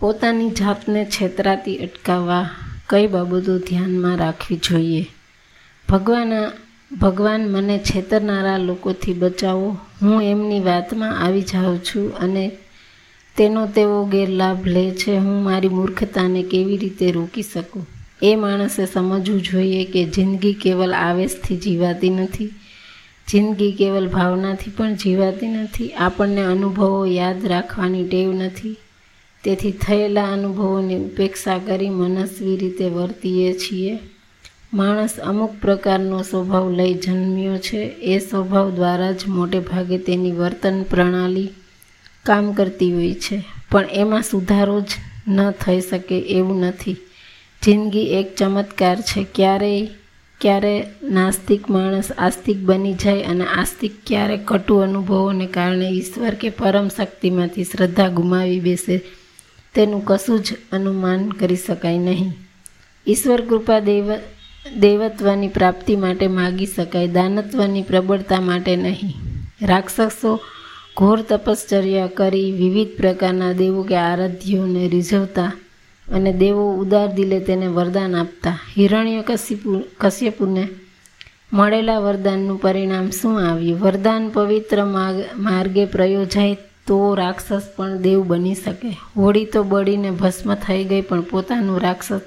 પોતાની જાતને છેતરાતી, અટકાવવા કઈ બાબતો ધ્યાનમાં રાખવી જોઈએ? ભગવાન ભગવાન મને છેતરનારા લોકોથી બચાવો. હું એમની વાતમાં આવી જાઉં છું અને તેનો તેઓ ગેરલાભ લે છે. હું મારી મૂર્ખતાને કેવી રીતે રોકી શકું? એ માણસે સમજવું જોઈએ કે જિંદગી કેવલ આવેશથી જીવાતી નથી. જિંદગી કેવલ ભાવનાથી પણ જીવાતી નથી. આપણને અનુભવો યાદ રાખવાની ટેવ નથી. તેથી થયેલા અનુભવોની ઉપેક્ષા કરી મનસ્વી રીતે વર્તીએ છીએ. માણસ અમુક પ્રકારનો સ્વભાવ લઈ જન્મ્યો છે. એ સ્વભાવ દ્વારા જ મોટે ભાગે તેની વર્તન પ્રણાલી કામ કરતી હોય છે. પણ એમાં સુધારો જ ન થઈ શકે એવું નથી. જિંદગી એક ચમત્કાર છે. ક્યારેય, ક્યારે નાસ્તિક માણસ આસ્તિક બની જાય અને આસ્તિક ક્યારે કટુ અનુભવોને કારણે ઈશ્વર કે પરમ શક્તિમાંથી શ્રદ્ધા ગુમાવી બેસે તેનું કશું જ અનુમાન કરી શકાય નહીં. ઈશ્વર કૃપા દેવ, દેવત્વની પ્રાપ્તિ માટે માગી શકાય, દાનત્વની પ્રબળતા માટે નહીં. રાક્ષસો ઘોર તપશ્ચર્યા કરી વિવિધ પ્રકારના દેવો કે આરાધ્યોને રીઝવતા અને દેવો ઉદાર દિલે તેને વરદાન આપતા. હિરણ્ય કશ્યપુ, કશ્યપુને મળેલા વરદાનનું પરિણામ શું આવ્યું? વરદાન પવિત્ર માર્ગે પ્રયોજાય તો રાક્ષસ પણ દેવ બની શકે. હોળી તો બળીને ભસ્મ થઈ ગઈ, પણ પોતાનું રાક્ષસ,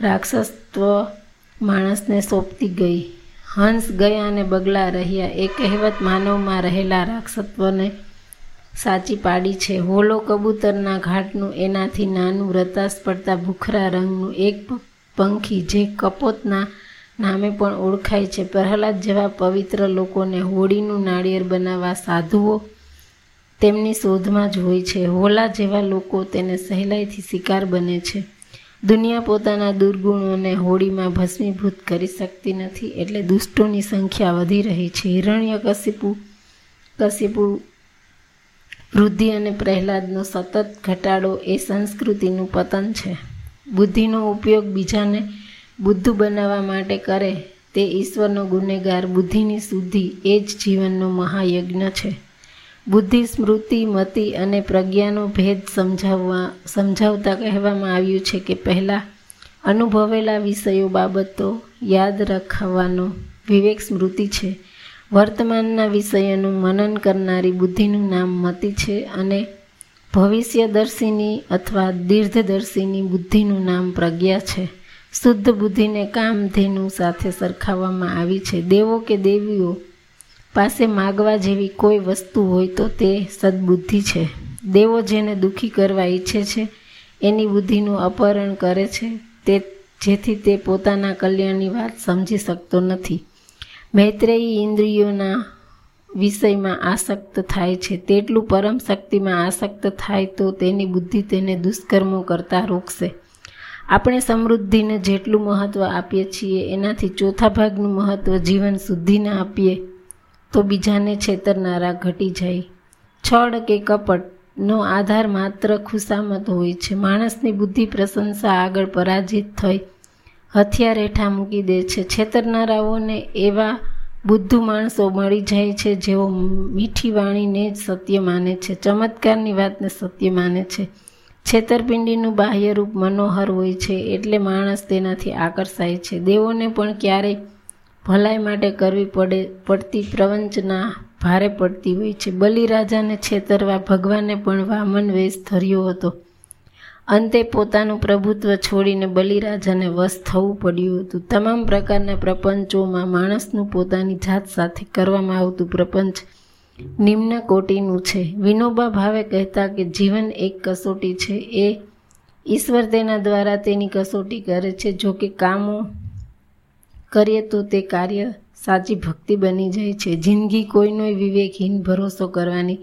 રાક્ષસત્વ માણસને સોંપતી ગઈ. હંસ ગયા અને બગલા રહ્યા. એ કહેવત માનવમાં રહેલા રાક્ષસત્વને સાચી પાડી છે. હોલો કબૂતરના ઘાટનું એનાથી નાનું રતાસ પડતા ભૂખરા રંગનું એક પંખી જે કપોતના નામે પણ ઓળખાય છે. પ્રહલાદ જેવા પવિત્ર લોકોને હોળીનું નાળિયેર બનાવવા સાધુઓ તેમની શોધમાં જ હોય છે. હોલા જેવા લોકો તેને સહેલાઈથી શિકાર બને છે. દુનિયા પોતાના દુર્ગુણોને હોળીમાં ભસ્મીભૂત કરી શકતી નથી એટલે દુષ્ટોની સંખ્યા વધી રહી છે. હિરણ્ય કશિપુ કશિપુ વૃદ્ધિ અને પ્રહલાદનો સતત ઘટાડો એ સંસ્કૃતિનું પતન છે. બુદ્ધિનો ઉપયોગ બીજાને બુદ્ધ બનાવવા માટે કરે તે ઈશ્વરનો ગુનેગાર, બુદ્ધિની શુદ્ધિ એ જ જીવનનો મહાયજ્ઞ છે. બુદ્ધિ, સ્મૃતિ, મતિ અને પ્રજ્ઞાનો ભેદ સમજાવવા, સમજાવતા કહેવામાં આવ્યું છે કે પહેલાં અનુભવેલા વિષયો બાબતો યાદ રખાવવાનો વિવેક સ્મૃતિ છે. વર્તમાનના વિષયોનું મનન કરનારી બુદ્ધિનું નામ મતિ છે અને ભવિષ્યદર્શીની અથવા દીર્ઘદર્શીની બુદ્ધિનું નામ પ્રજ્ઞા છે. શુદ્ધ બુદ્ધિને કામધેનુ સાથે સરખાવવામાં આવી છે. દેવો કે દેવીઓ પાસે માગવા જેવી કોઈ વસ્તુ હોય તો તે સદબુદ્ધિ છે. દેવો જેને દુઃખી કરવા ઈચ્છે છે, એની બુદ્ધિનું અપહરણ કરે છે, તે જેથી તે પોતાના કલ્યાણની વાત સમજી શકતો નથી. મૈત્રેયી ઇન્દ્રિયોના વિષયમાં આસક્ત થાય છે. તેટલું પરમ શક્તિમાં આસક્ત થાય તો તેની બુદ્ધિ તેને દુષ્કર્મો કરતાં રોકશે. આપણે સમૃદ્ધિને જેટલું મહત્ત્વ આપીએ છીએ, એનાથી ચોથા ભાગનું મહત્ત્વ જીવન શુદ્ધિને આપીએ તો બીજાને છેતરનારા ઘટી જાય. છળ કે કપટનો આધાર માત્ર ખુશામત હોય છે. માણસની બુદ્ધિ પ્રશંસા આગળ પરાજિત થઈ હથિયાર હેઠા મૂકી દે છે. છેતરનારાઓને એવા બુદ્ધુ માણસો મળી જાય છે જેઓ મીઠી વાણીને જ સત્ય માને છે, ચમત્કારની વાતને સત્ય માને છે. છેતરપિંડીનું બાહ્ય રૂપ મનોહર હોય છે એટલે માણસ તેનાથી આકર્ષાય છે. દેવોને પણ ક્યારેય ભલાઈ માટે કરવી પડે, પડતી પ્રવંચના ભારે પડતી હોય છે. બલિરાજાને છેતરવા ભગવાને પણ વામન વેશ ધર્યો હતો. અંતે પોતાનું પ્રભુત્વ છોડીને બલિરાજાને વશ થવું પડ્યું હતું. તમામ પ્રકારના પ્રપંચોમાં માણસનું પોતાની જાત સાથે કરવામાં આવતું પ્રપંચ નિમ્ન કોટીનું છે. વિનોબા ભાવે કહેતા કે જીવન એક કસોટી છે. એ ઈશ્વર તેના દ્વારા તેની કસોટી કરે છે. જો કે કામો કરીએ તો તે કાર્ય સાચી ભક્તિ બની જાય છે. જિંદગી કોઈનો વિવેકહીન ભરોસો કરવાની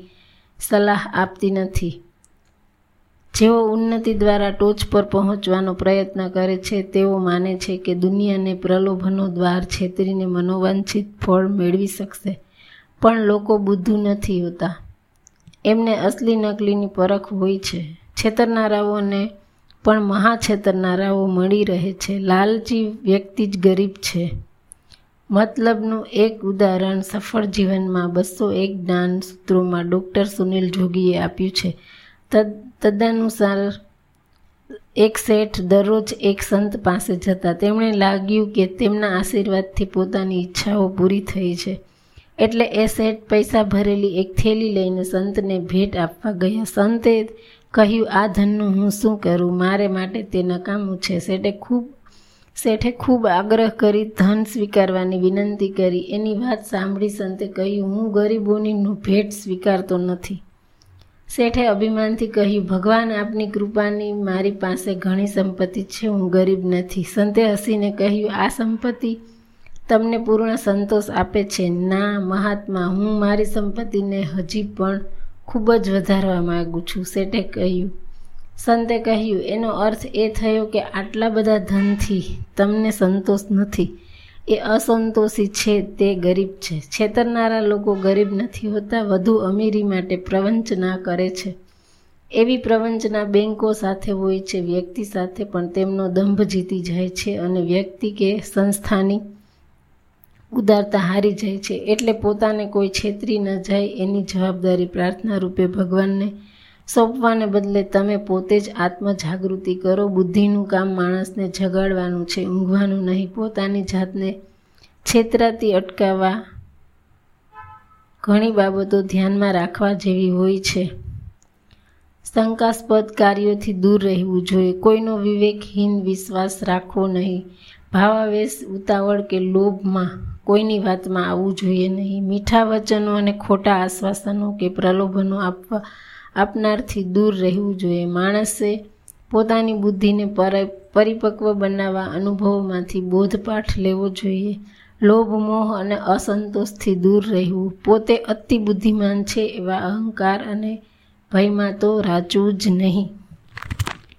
સલાહ આપતી નથી. જેઓ ઉન્નતિ દ્વારા ટોચ પર પહોંચવાનો પ્રયત્ન કરે છે, તેઓ માને છે કે દુનિયાને પ્રલોભનો દ્વાર છેતરીને મનોવાંછિત ફળ મેળવી શકશે. પણ લોકો બુદ્ધુ નથી હોતા. એમને અસલી નકલીની પરખ હોય છે. છેતરનારાઓને પણ મહાછેતરનારાઓ મળી રહે છે. લાલચી વ્યક્તિ જ ગરીબ છે. મતલબનું એક ઉદાહરણ સફળ જીવનમાં બસો એક જ્ઞાન સૂત્રોમાં ડૉક્ટર સુનિલ જોગીએ આપ્યું છે. તદ, તદનુસાર એક શેઠ દરરોજ એક સંત પાસે જતા તેમણે લાગ્યું કે તેમના આશીર્વાદથી પોતાની ઈચ્છાઓ પૂરી થઈ છે. એટલે એ શેઠ પૈસા ભરેલી એક થેલી લઈને સંતને ભેટ આપવા ગયા. સંતે કહ્યું, આ ધનનું હું શું કરું? મારે માટે તે નકામું છે. શેઠે ખૂબ શેઠે ખૂબ આગ્રહ કરી ધન સ્વીકારવાની વિનંતી કરી. એની વાત સાંભળી સંતે કહ્યું, હું ગરીબોની ભેટ સ્વીકારતો નથી. શેઠે અભિમાનથી કહ્યું, ભગવાન આપની કૃપાની મારી પાસે ઘણી સંપત્તિ છે, હું ગરીબ નથી. સંતે હસીને કહ્યું, આ સંપત્તિ તમને પૂર્ણ સંતોષ આપે છે. ના મહાત્મા, હું મારી સંપત્તિને હજી પણ ખૂબ જ વધારવા માગું છું, શેઠે કહ્યું. સંતે કહ્યું, એનો અર્થ એ થયો કે આટલા બધા ધનથી તમને સંતોષ નથી. એ અસંતોષી છે, તે ગરીબ છે. છેતરનારા લોકો ગરીબ નથી હોતા, વધુ અમીરી માટે પ્રવંચના કરે છે. એવી પ્રવંચના બેંકો સાથે હોય છે, વ્યક્તિ સાથે પણ તેમનો દંભ જીતી જાય છે અને વ્યક્તિ કે સંસ્થાની ઉદારતા હારી જાય છે. એટલે પોતાને કોઈ છેતરી ન જાય એની જવાબદારી પ્રાર્થના રૂપે ભગવાનને સોંપવાને બદલે તમે પોતે જ આત્મજાગૃતિ કરો. બુદ્ધિનું કામ માણસને જગાડવાનું છે, ઊંઘવાનું નહીં. પોતાની જાતને છેતરાતી, અટકાવવા ઘણી બાબતો ધ્યાનમાં રાખવા જેવી હોય છે. શંકાસ્પદ કાર્યોથી દૂર રહેવું જોઈએ. કોઈનો વિવેકહીન વિશ્વાસ રાખવો નહીં. ભાવાવેશ, ઉતાવળ કે લોભમાં કોઈની વાતમાં આવવું જોઈએ નહીં. મીઠા વચનો અને ખોટા આશ્વાસનો કે પ્રલોભનો આપવા, આપનારથી દૂર રહેવું જોઈએ. માણસે પોતાની બુદ્ધિને પરિપક્વ બનાવવા અનુભવમાંથી બોધપાઠ લેવો જોઈએ. લોભ, મોહ અને અસંતોષથી દૂર રહેવું. પોતે અતિ બુદ્ધિમાન છે એવા અહંકાર અને ભયમાં તો રાચવું જ નહીં.